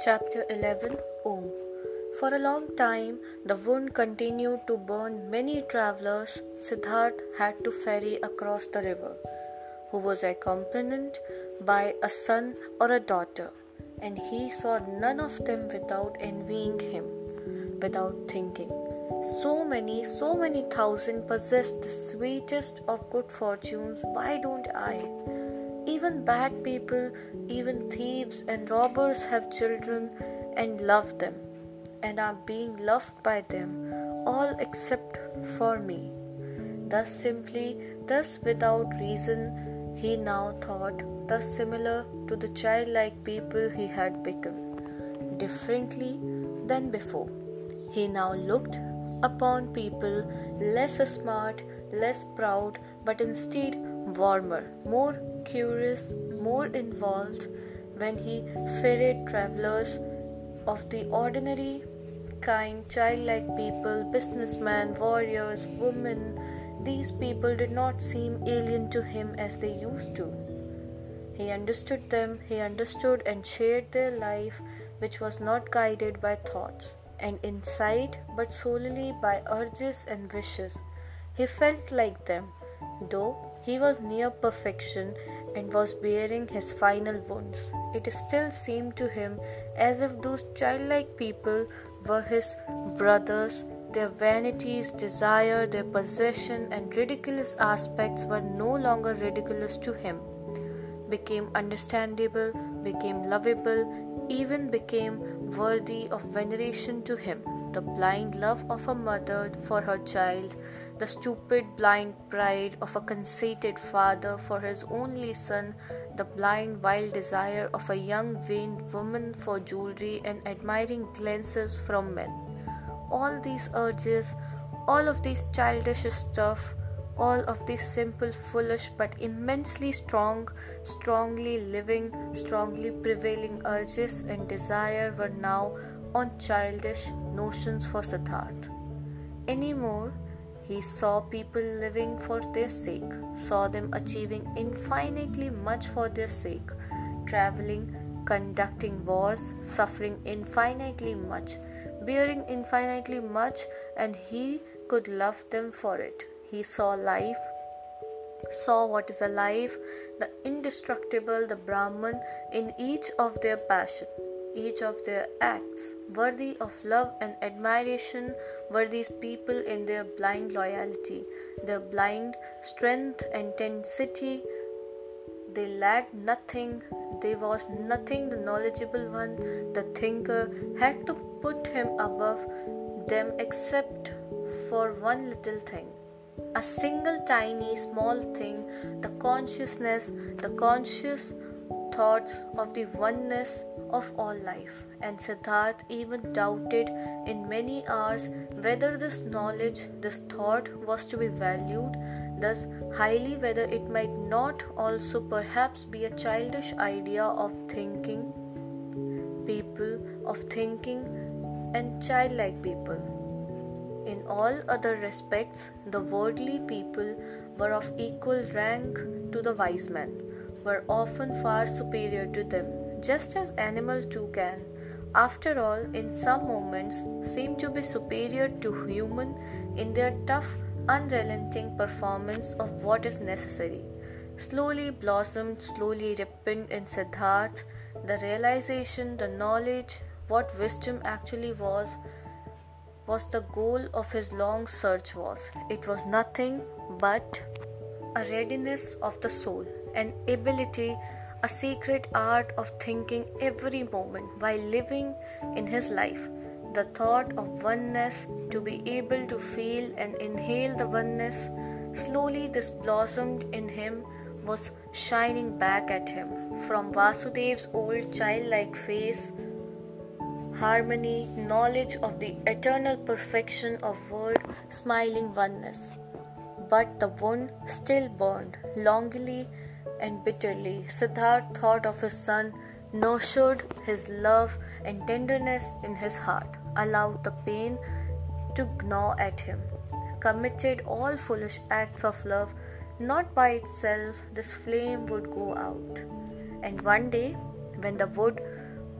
Chapter 11 Om For a long time, the wound continued to burn many travelers Siddharth had to ferry across the river, who was accompanied by a son or a daughter, and he saw none of them without envying him, without thinking. So many, so many thousand possess the sweetest of good fortunes, why don't I? Even bad people, even thieves and robbers have children and love them, and are being loved by them, all except for me. Thus simply, thus without reason, he now thought, thus similar to the childlike people he had become, differently than before. He now looked upon people less smart, less proud, but instead warmer, more curious, more involved when he ferried travelers of the ordinary kind, childlike people, businessmen, warriors, women. These people did not seem alien to him as they used to. He understood them, he understood and shared their life, which was not guided by thoughts and insight, but solely by urges and wishes. He felt like them, though he was near perfection and was bearing his final wounds. It still seemed to him as if those childlike people were his brothers. Their vanities, desire, their possession, and ridiculous aspects were no longer ridiculous to him, became understandable, became lovable, even became worthy of veneration to him. The blind love of a mother for her child, the stupid blind pride of a conceited father for his only son, the blind wild desire of a young vain woman for jewelry and admiring glances from men. All these urges, all of these childish stuff, all of these simple, foolish, but immensely strong, strongly living, strongly prevailing urges and desire were now on childish notions for Siddharth. Anymore, he saw people living for their sake, saw them achieving infinitely much for their sake, traveling, conducting wars, suffering infinitely much, bearing infinitely much, and he could love them for it. He saw life, saw what is alive, the indestructible, the Brahman in each of their passion, each of their acts, worthy of love and admiration were these people in their blind loyalty, their blind strength and intensity. They lacked nothing, there was nothing the knowledgeable one, the thinker, had to put him above them except for one little thing. A single tiny small thing. The consciousness the conscious thoughts of the oneness of all life. And siddharth even doubted in many hours whether this knowledge this thought was to be valued. Thus highly whether it might not also perhaps be a childish idea of thinking people of thinking and childlike people. In all other respects, the worldly people were of equal rank to the wise men, were often far superior to them, just as animals too can, after all, in some moments, seem to be superior to human in their tough, unrelenting performance of what is necessary. Slowly blossomed, slowly ripened in Siddharth the realization, the knowledge, what wisdom actually was was the goal of his long search was. It was nothing but a readiness of the soul, an ability, a secret art of thinking every moment while living in his life. The thought of oneness, to be able to feel and inhale the oneness, slowly this blossomed in him, was shining back at him from Vasudev's old childlike face harmony, knowledge of the eternal perfection of world, smiling oneness. But the wound still burned, longingly and bitterly. Siddharth thought of his son, nurtured his love and tenderness in his heart, allowed the pain to gnaw at him, committed all foolish acts of love. Not by itself, this flame would go out. And one day, when the wood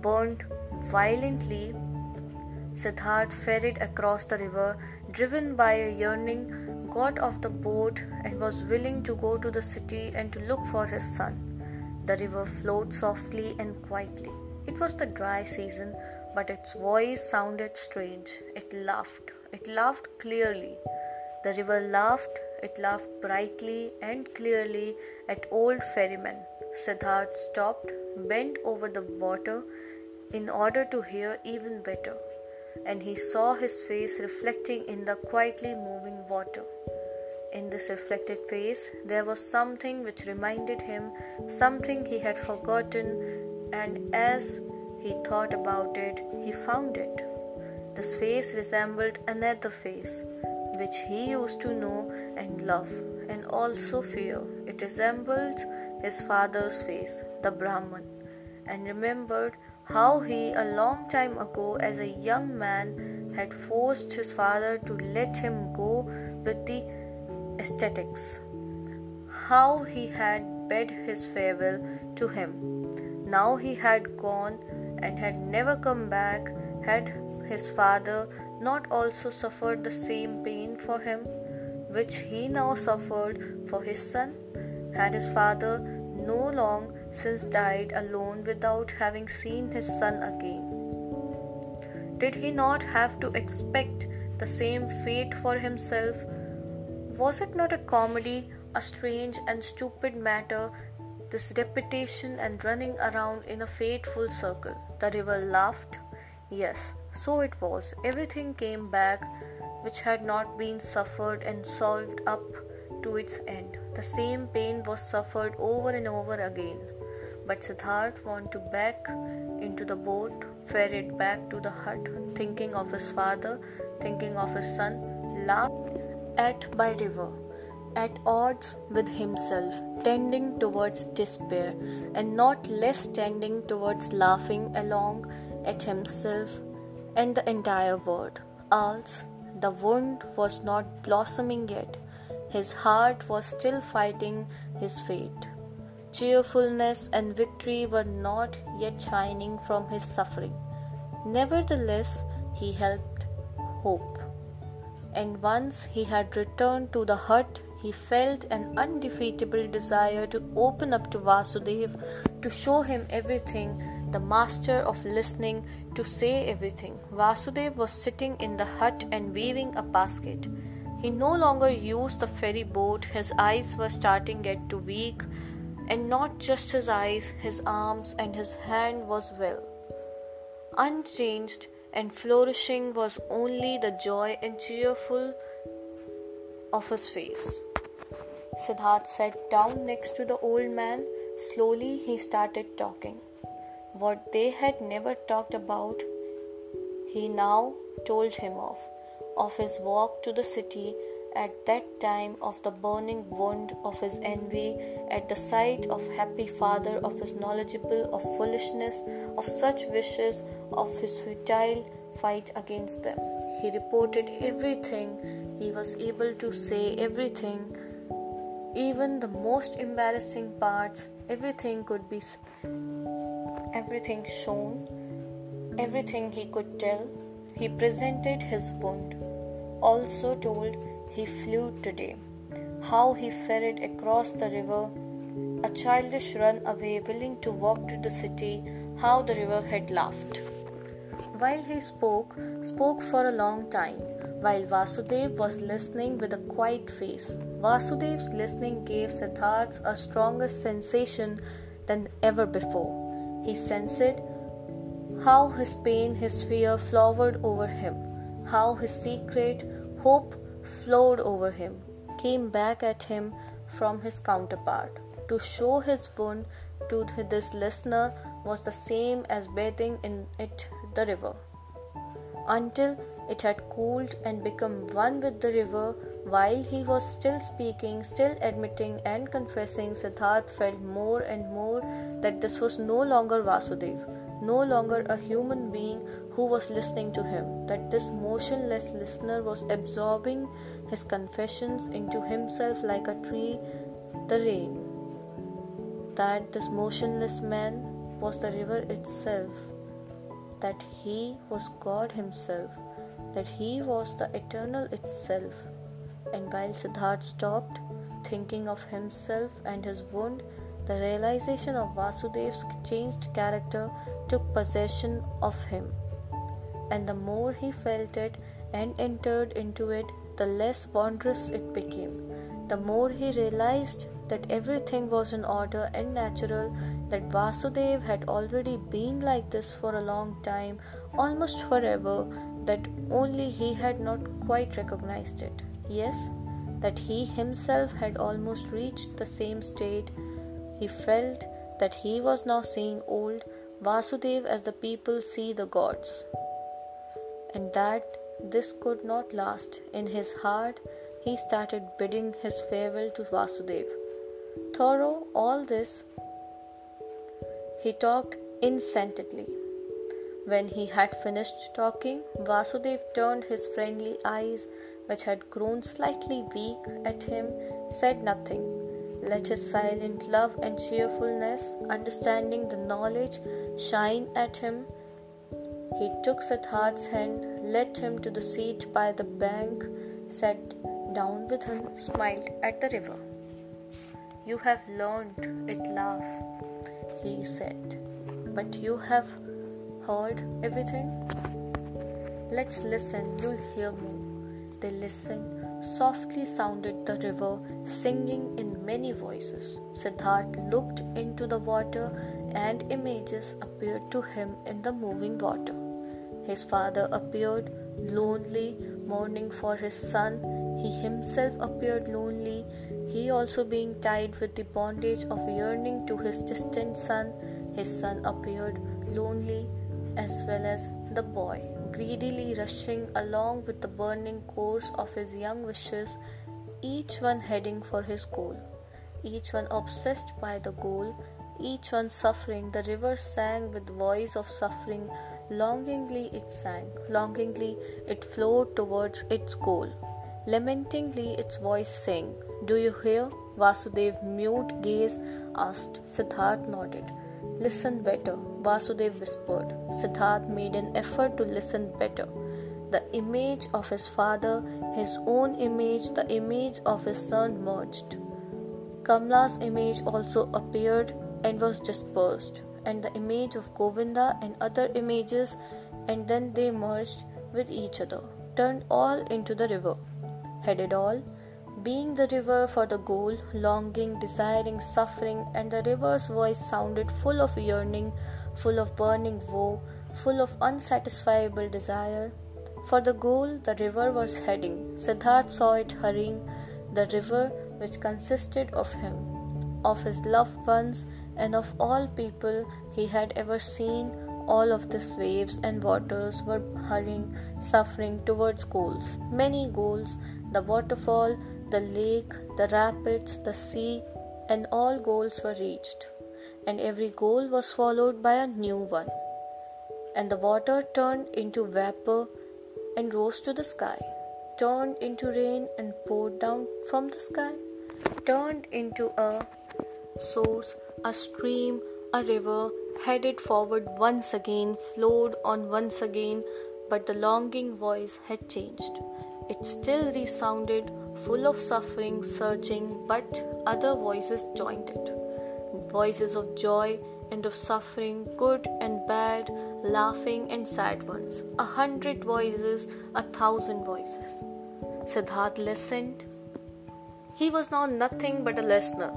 burned violently, Siddharth ferried across the river, driven by a yearning, got off the boat and was willing to go to the city and to look for his son. The river flowed softly and quietly. It was the dry season, but its voice sounded strange. It laughed. It laughed clearly. The river laughed. It laughed brightly and clearly at old ferryman. Siddharth stopped, bent over the water in order to hear even better, and he saw his face reflecting in the quietly moving water. In this reflected face, there was something which reminded him something he had forgotten, and as he thought about it, he found it. This face resembled another face which he used to know and love and also fear. It resembled his father's face, the Brahman, and remembered how he, a long time ago, as a young man, had forced his father to let him go with the ascetics. How he had bid his farewell to him. Now he had gone and had never come back. Had his father not also suffered the same pain for him, which he now suffered for his son? Had his father no long since died alone without having seen his son again? Did he not have to expect the same fate for himself? Was it not a comedy, a strange and stupid matter, this repetition and running around in a fateful circle? The river laughed. Yes, so it was. Everything came back which had not been suffered and solved up to its end. The same pain was suffered over and over again. But Siddharth wanted back into the boat, ferried back to the hut, thinking of his father, thinking of his son, laughed at by river, at odds with himself, tending towards despair, and not less tending towards laughing along at himself and the entire world. Else, the wound was not blossoming yet his heart was still fighting his fate. Cheerfulness and victory were not yet shining from his suffering. Nevertheless, he helped hope. And once he had returned to the hut, he felt an undefeatable desire to open up to Vasudev, to show him everything, the master of listening, to say everything. Vasudev was sitting in the hut and weaving a basket. He no longer used the ferry boat, his eyes were starting to get too weak, and not just his eyes, his arms and his hand was well. Unchanged and flourishing was only the joy and cheerful of his face. Siddharth sat down next to the old man. Slowly he started talking. What they had never talked about, he now told him of of his walk to the city at that time of the burning wound of his envy, at the sight of happy father, of his knowledgeable of foolishness, of such wishes, of his futile fight against them. He reported everything, he was able to say everything, even the most embarrassing parts, everything could be everything shown, everything he could tell. He presented his wound also told he flew today, how he ferried across the river, a childish run away willing to walk to the city, how the river had laughed. While he spoke, spoke for a long time, while Vasudev was listening with a quiet face. Vasudev's listening gave Siddharth a stronger sensation than ever before. He sensed how his pain, his fear flowered over him how his secret hope flowed over him, came back at him from his counterpart. To show his wound to this listener was the same as bathing in it the river. Until it had cooled and become one with the river, while he was still speaking, still admitting and confessing, Siddharth felt more and more that this was no longer Vasudev no longer a human being who was listening to him, that this motionless listener was absorbing his confessions into himself like a tree, the rain, that this motionless man was the river itself, that he was God himself, that he was the eternal itself. And while Siddharth stopped, thinking of himself and his wound, the realization of Vasudev's changed character took possession of him. And the more he felt it and entered into it, the less wondrous it became. The more he realized that everything was in order and natural, that Vasudev had already been like this for a long time, almost forever, that only he had not quite recognized it. Yes, that he himself had almost reached the same state. He felt that he was now seeing old Vasudev as the people see the gods, and that this could not last. In his heart, he started bidding his farewell to Vasudev. Thorough all this, he talked incessantly. When he had finished talking, Vasudev turned his friendly eyes, which had grown slightly weak, at him, said nothing. Let his silent love and cheerfulness, understanding the knowledge, shine at him. He took Siddharth's hand, led him to the seat by the bank, sat down with him, smiled at the river. You have learned it, love, he said. But you have heard everything? Let's listen, you'll hear more. They listened. Softly sounded the river, singing in many voices. Siddharth looked into the water, and images appeared to him in the moving water. His father appeared, lonely, mourning for his son. He himself appeared lonely, he also being tied with the bondage of yearning to his distant son. His son appeared lonely as well as the boy, greedily rushing along with the burning course of his young wishes, each one heading for his goal, each one obsessed by the goal, each one suffering. The river sang with voice of suffering. Longingly it sang, longingly it flowed towards its goal. Lamentingly its voice sang, Do you hear? Vasudev mute gaze asked. Siddharth nodded. Listen better, Vasudev whispered. Siddharth made an effort to listen better. The image of his father, his own image, the image of his son merged. Kamla's image also appeared and was dispersed, and the image of Govinda and other images, and then they merged with each other, turned all into the river, headed all being the river for the goal, longing, desiring, suffering, and the river's voice sounded full of yearning, full of burning woe, full of unsatisfiable desire. For the goal, the river was heading. Siddharth saw it hurrying, the river which consisted of him, of his loved ones, and of all people he had ever seen. All of these waves and waters were hurrying, suffering towards goals, many goals, the waterfall, the lake, the rapids, the sea, and all goals were reached, and every goal was followed by a new one. And the water turned into vapor and rose to the sky, turned into rain and poured down from the sky, turned into a source, a stream, a river, headed forward once again, flowed on once again, but the longing voice had changed. It still resounded full of suffering, surging, but other voices joined it. Voices of joy and of suffering, good and bad, laughing and sad ones. A hundred voices, a thousand voices. Siddharth listened. He was now nothing but a listener,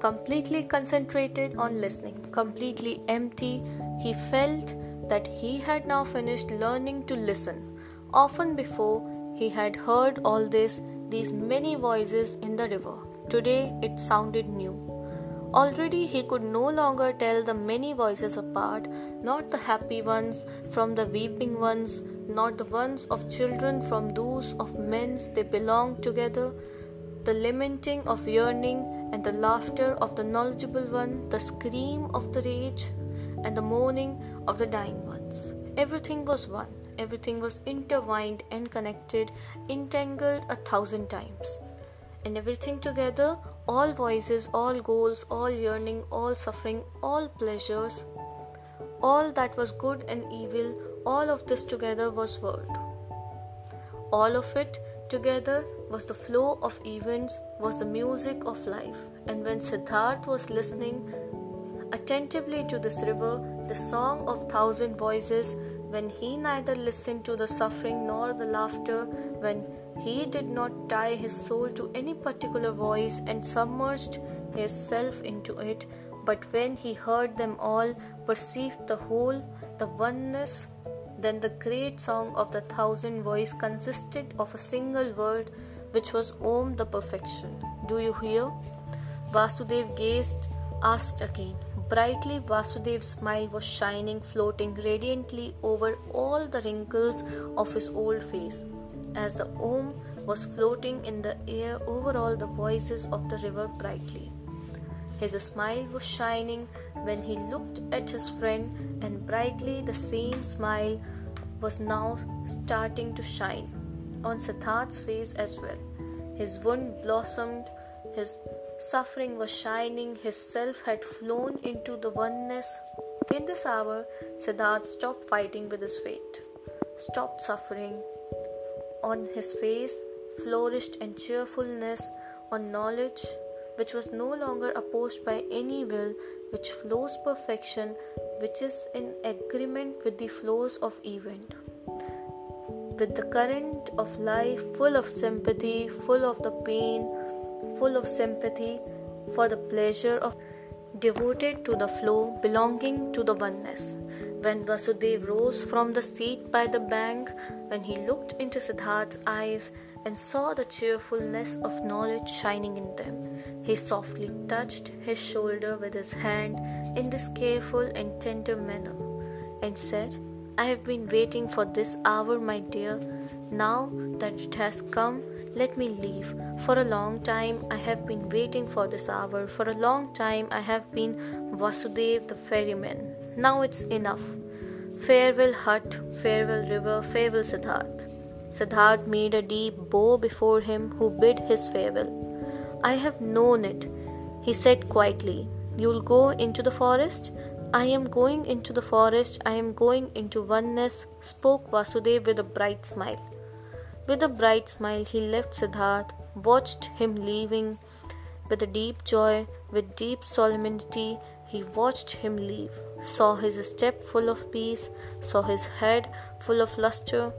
completely concentrated on listening, completely empty. He felt that he had now finished learning to listen. Often before, he had heard all this these many voices in the river. Today it sounded new. Already he could no longer tell the many voices apart, not the happy ones from the weeping ones, not the ones of children from those of men's they belonged together, the lamenting of yearning and the laughter of the knowledgeable one, the scream of the rage and the mourning of the dying ones. Everything was one. Everything was intertwined and connected, entangled a thousand times. And everything together, all voices, all goals, all yearning, all suffering, all pleasures, all that was good and evil, all of this together was world. All of it together was the flow of events, was the music of life. And when Siddharth was listening attentively to this river, the song of thousand voices, when he neither listened to the suffering nor the laughter, when he did not tie his soul to any particular voice and submerged his self into it, but when he heard them all, perceived the whole, the oneness, then the great song of the thousand voice consisted of a single word, which was Om the perfection. Do you hear? Vasudev gazed, asked again. Brightly, Vasudev's smile was shining, floating radiantly over all the wrinkles of his old face, as the Om was floating in the air over all the voices of the river brightly. His smile was shining when he looked at his friend, and brightly the same smile was now starting to shine on Siddharth's face as well. His wound blossomed, his suffering was shining, his self had flown into the oneness. In this hour, Siddharth stopped fighting with his fate, stopped suffering. On his face flourished in cheerfulness, on knowledge which was no longer opposed by any will, which flows perfection, which is in agreement with the flows of event. With the current of life full of sympathy, full of the pain, full of sympathy for the pleasure of devoted to the flow belonging to the oneness. When Vasudev rose from the seat by the bank, when he looked into Siddharth's eyes, and saw the cheerfulness of knowledge shining in them. He softly touched his shoulder with his hand in this careful and tender manner and said, I have been waiting for this hour, my dear. Now that it has come, let me leave. For a long time I have been waiting for this hour. For a long time I have been Vasudev the ferryman. Now it's enough. Farewell hut, farewell river, farewell Siddharth. Siddharth made a deep bow before him, who bid his farewell. I have known it, he said quietly. You'll go into the forest? I am going into the forest, I am going into oneness, spoke Vasudev with a bright smile. With a bright smile, he left Siddharth, watched him leaving. With a deep joy, with deep solemnity, he watched him leave, saw his step full of peace, saw his head full of luster,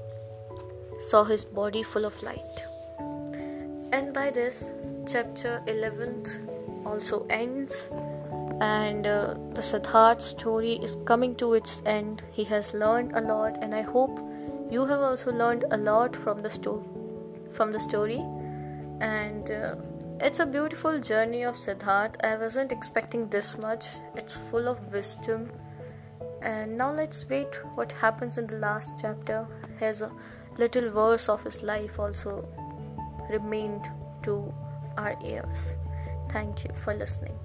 saw his body full of light. And by this, chapter 11th also ends, and uh, the Siddharth story is coming to its end. He has learned a lot, and I hope you have also learned a lot from the story. From the story, and uh, it's a beautiful journey of Siddharth. I wasn't expecting this much. It's full of wisdom. And now let's wait what happens in the last chapter. Here's a little verse of his life also remained to our ears. Thank you for listening.